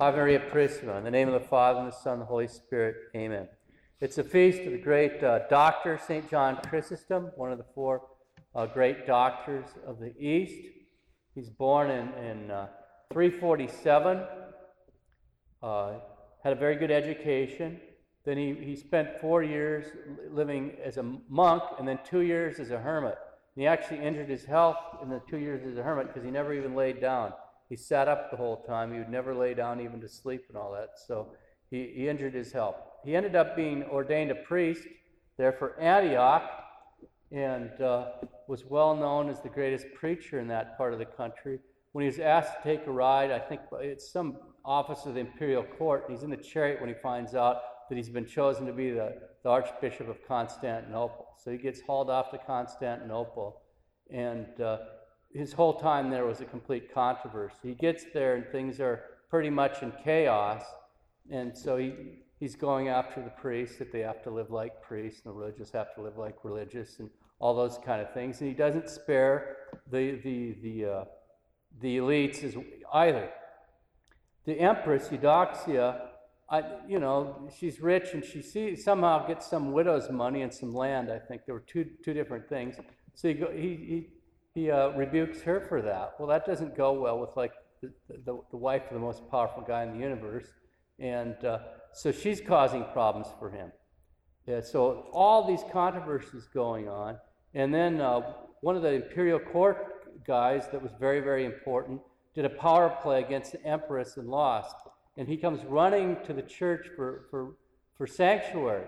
Ave Maria Purissima. In the name of the Father, and the Son, and the Holy Spirit. Amen. It's a feast of the great uh, doctor, St. John Chrysostom, one of the four uh, great doctors of the East. He's born in, in uh, 347, uh, had a very good education. Then he, he spent four years living as a monk and then two years as a hermit. And he actually injured his health in the two years as a hermit because he never even laid down. He sat up the whole time. He would never lay down even to sleep and all that. So he, he injured his health. He ended up being ordained a priest there for Antioch and uh, was well known as the greatest preacher in that part of the country. When he was asked to take a ride, I think it's some office of the imperial court, he's in the chariot when he finds out that he's been chosen to be the, the Archbishop of Constantinople. So he gets hauled off to Constantinople, and uh, his whole time there was a complete controversy. He gets there and things are pretty much in chaos, and so he, he's going after the priests that they have to live like priests, and the religious have to live like religious, and all those kind of things. And he doesn't spare the the the uh, the elites either. The empress Eudoxia, I, you know, she's rich and she sees, somehow gets some widow's money and some land. I think there were two two different things. So he go, he, he he uh, rebukes her for that. Well, that doesn't go well with like the, the, the wife of the most powerful guy in the universe, and uh, so she's causing problems for him. Yeah, so all these controversies going on, and then uh, one of the imperial court guys that was very very important did a power play against the empress and lost, and he comes running to the church for for for sanctuary.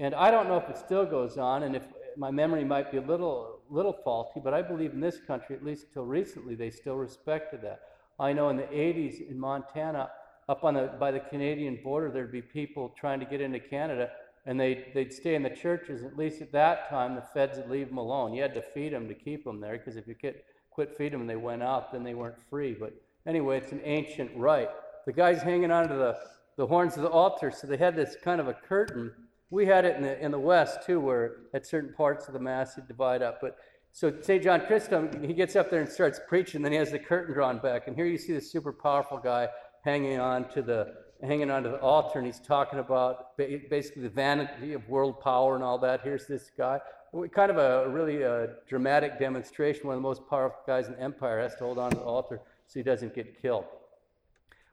And I don't know if it still goes on, and if my memory might be a little little faulty, but I believe in this country, at least until recently, they still respected that. I know in the 80s in Montana, up on the by the Canadian border, there'd be people trying to get into Canada, and they'd, they'd stay in the churches. At least at that time, the feds would leave them alone. You had to feed them to keep them there, because if you quit, quit feeding them they went out, then they weren't free. But anyway, it's an ancient right. The guy's hanging onto the, the horns of the altar, so they had this kind of a curtain we had it in the, in the West too, where at certain parts of the Mass you divide up. But so St. John Chrysostom, he gets up there and starts preaching, then he has the curtain drawn back. And here you see this super powerful guy hanging on to the hanging onto the altar, and he's talking about basically the vanity of world power and all that. Here's this guy. Kind of a really uh, dramatic demonstration. One of the most powerful guys in the empire has to hold on to the altar so he doesn't get killed.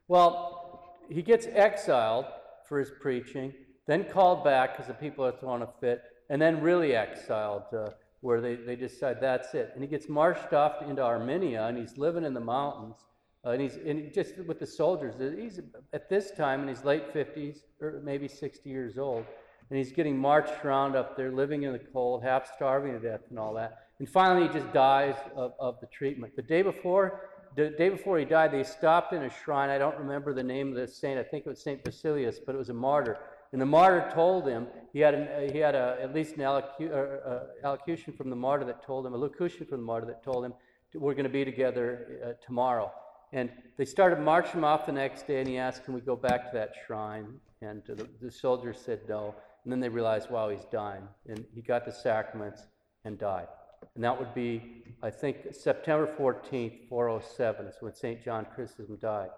Well, he gets exiled for his preaching then called back because the people are throwing a fit, and then really exiled, uh, where they, they decide that's it. And he gets marched off into Armenia, and he's living in the mountains, uh, and he's and just with the soldiers. He's at this time in his late 50s, or maybe 60 years old, and he's getting marched around up there, living in the cold, half starving to death, and all that. And finally, he just dies of, of the treatment. The day before, the day before he died, they stopped in a shrine. I don't remember the name of the saint. I think it was Saint Basilius, but it was a martyr and the martyr told him, he had, an, he had a, at least an allocu, uh, uh, allocution from the martyr that told him, a locution from the martyr that told him, we're going to be together uh, tomorrow. And they started marching him off the next day, and he asked, Can we go back to that shrine? And the, the soldiers said no. And then they realized, wow, he's dying. And he got the sacraments and died. And that would be, I think, September 14th, 407 is when St. John Chrysostom died.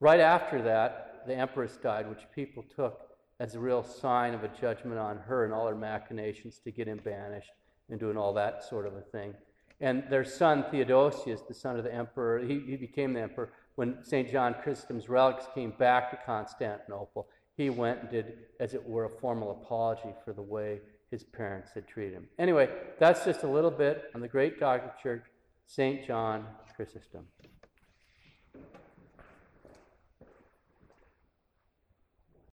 Right after that, the empress died, which people took as a real sign of a judgment on her and all her machinations to get him banished and doing all that sort of a thing. And their son Theodosius, the son of the emperor, he, he became the emperor when St. John Chrysostom's relics came back to Constantinople. He went and did, as it were, a formal apology for the way his parents had treated him. Anyway, that's just a little bit on the great Doctor Church, St. John Chrysostom.